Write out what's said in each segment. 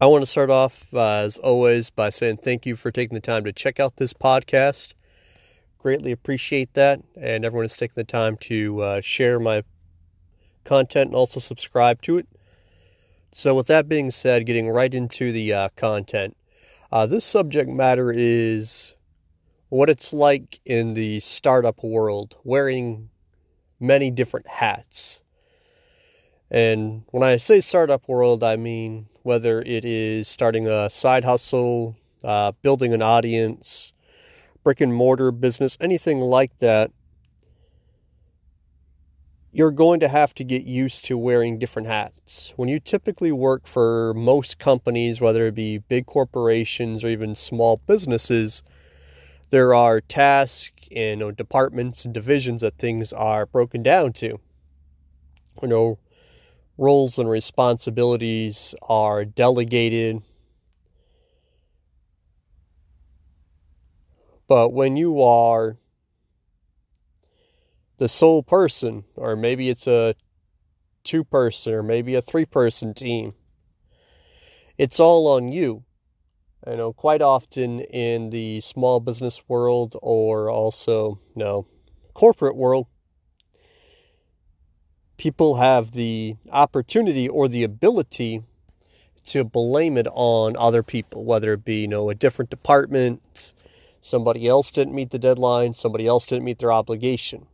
I want to start off, uh, as always, by saying thank you for taking the time to check out this podcast. Greatly appreciate that, and everyone is taking the time to uh, share my content and also subscribe to it. So, with that being said, getting right into the uh, content, uh, this subject matter is what it's like in the startup world, wearing many different hats. And when I say startup world, I mean whether it is starting a side hustle, uh, building an audience, brick and mortar business, anything like that. You're going to have to get used to wearing different hats. When you typically work for most companies, whether it be big corporations or even small businesses, there are tasks and you know, departments and divisions that things are broken down to. You know, roles and responsibilities are delegated. But when you are the sole person, or maybe it's a two person, or maybe a three person team, it's all on you. I know quite often in the small business world or also, you know, corporate world, people have the opportunity or the ability to blame it on other people, whether it be, you know, a different department, somebody else didn't meet the deadline, somebody else didn't meet their obligation.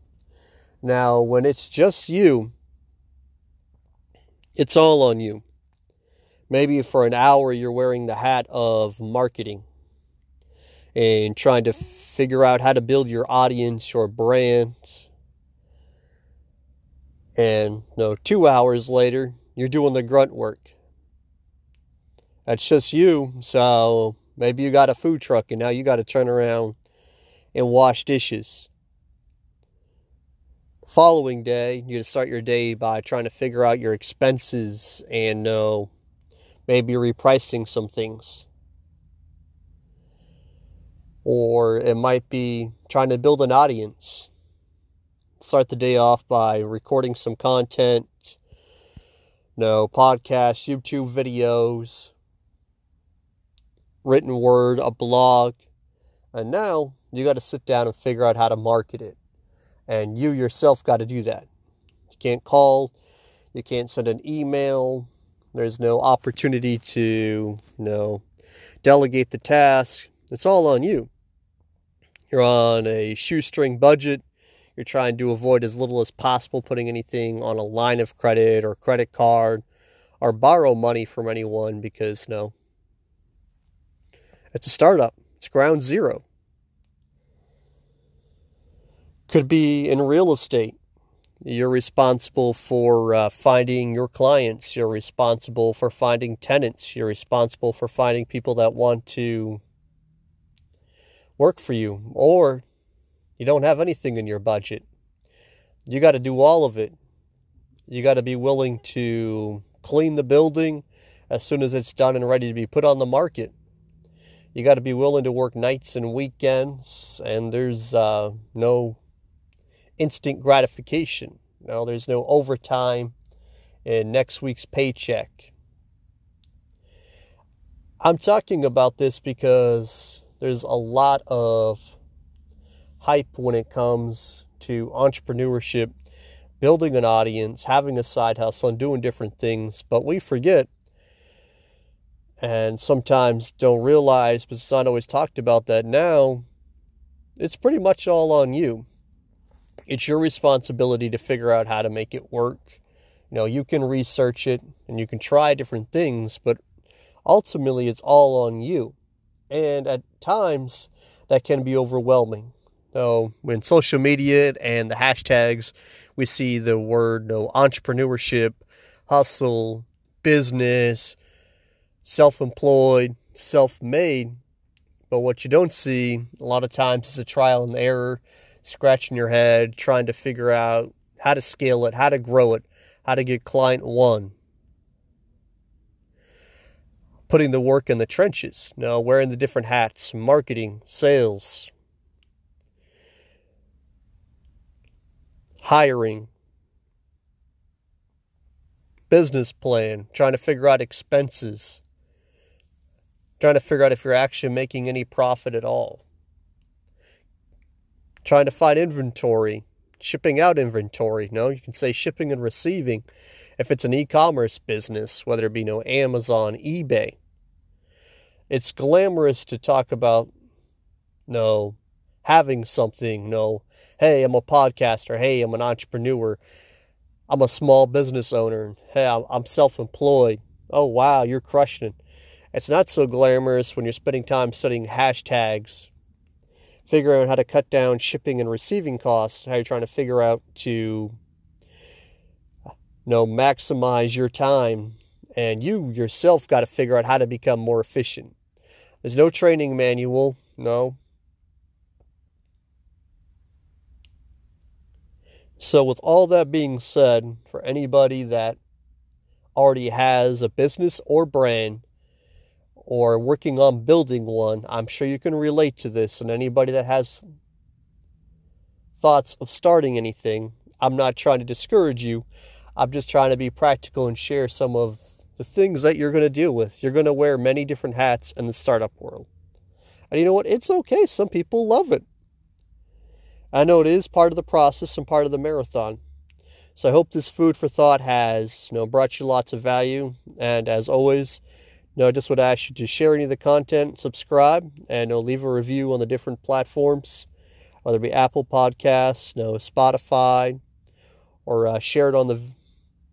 Now, when it's just you, it's all on you. Maybe for an hour you're wearing the hat of marketing and trying to figure out how to build your audience, your brand, and you know, two hours later, you're doing the grunt work. That's just you. So maybe you got a food truck and now you got to turn around and wash dishes. following day, you start your day by trying to figure out your expenses and know maybe repricing some things. Or it might be trying to build an audience start the day off by recording some content, you know, podcasts, YouTube videos, written word, a blog. And now you got to sit down and figure out how to market it. And you yourself got to do that. You can't call, you can't send an email. There's no opportunity to, you know, delegate the task. It's all on you. You're on a shoestring budget you're trying to avoid as little as possible putting anything on a line of credit or credit card or borrow money from anyone because no. It's a startup. It's ground zero. Could be in real estate. You're responsible for uh, finding your clients. You're responsible for finding tenants. You're responsible for finding people that want to work for you. Or you don't have anything in your budget. You got to do all of it. You got to be willing to clean the building as soon as it's done and ready to be put on the market. You got to be willing to work nights and weekends, and there's uh, no instant gratification. No, there's no overtime in next week's paycheck. I'm talking about this because there's a lot of hype when it comes to entrepreneurship, building an audience, having a side hustle, and doing different things. But we forget and sometimes don't realize, but it's not always talked about that now. It's pretty much all on you. It's your responsibility to figure out how to make it work. You know, you can research it and you can try different things, but ultimately it's all on you. And at times that can be overwhelming. So when social media and the hashtags, we see the word you know, entrepreneurship, hustle, business, self-employed, self-made. But what you don't see a lot of times is a trial and error, scratching your head, trying to figure out how to scale it, how to grow it, how to get client one. Putting the work in the trenches, you know, wearing the different hats, marketing, sales, hiring, business plan, trying to figure out expenses, trying to figure out if you're actually making any profit at all, trying to find inventory, shipping out inventory. No, you can say shipping and receiving if it's an e commerce business, whether it be you know, Amazon, eBay. It's glamorous to talk about no having something, no, hey, I'm a podcaster, hey, I'm an entrepreneur, I'm a small business owner, hey, I'm self employed. Oh, wow, you're crushing it. It's not so glamorous when you're spending time studying hashtags, figuring out how to cut down shipping and receiving costs, how you're trying to figure out to you know, maximize your time. And you yourself got to figure out how to become more efficient. There's no training manual, no. So, with all that being said, for anybody that already has a business or brand or working on building one, I'm sure you can relate to this. And anybody that has thoughts of starting anything, I'm not trying to discourage you. I'm just trying to be practical and share some of the things that you're going to deal with. You're going to wear many different hats in the startup world. And you know what? It's okay. Some people love it. I know it is part of the process and part of the marathon. So I hope this food for thought has, you know, brought you lots of value. And as always, you know, I just would ask you to share any of the content, subscribe, and you know, leave a review on the different platforms, whether it be Apple Podcasts, you know, Spotify, or uh, share it on the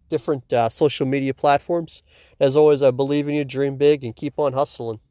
different uh, social media platforms. As always, I believe in you, dream big, and keep on hustling.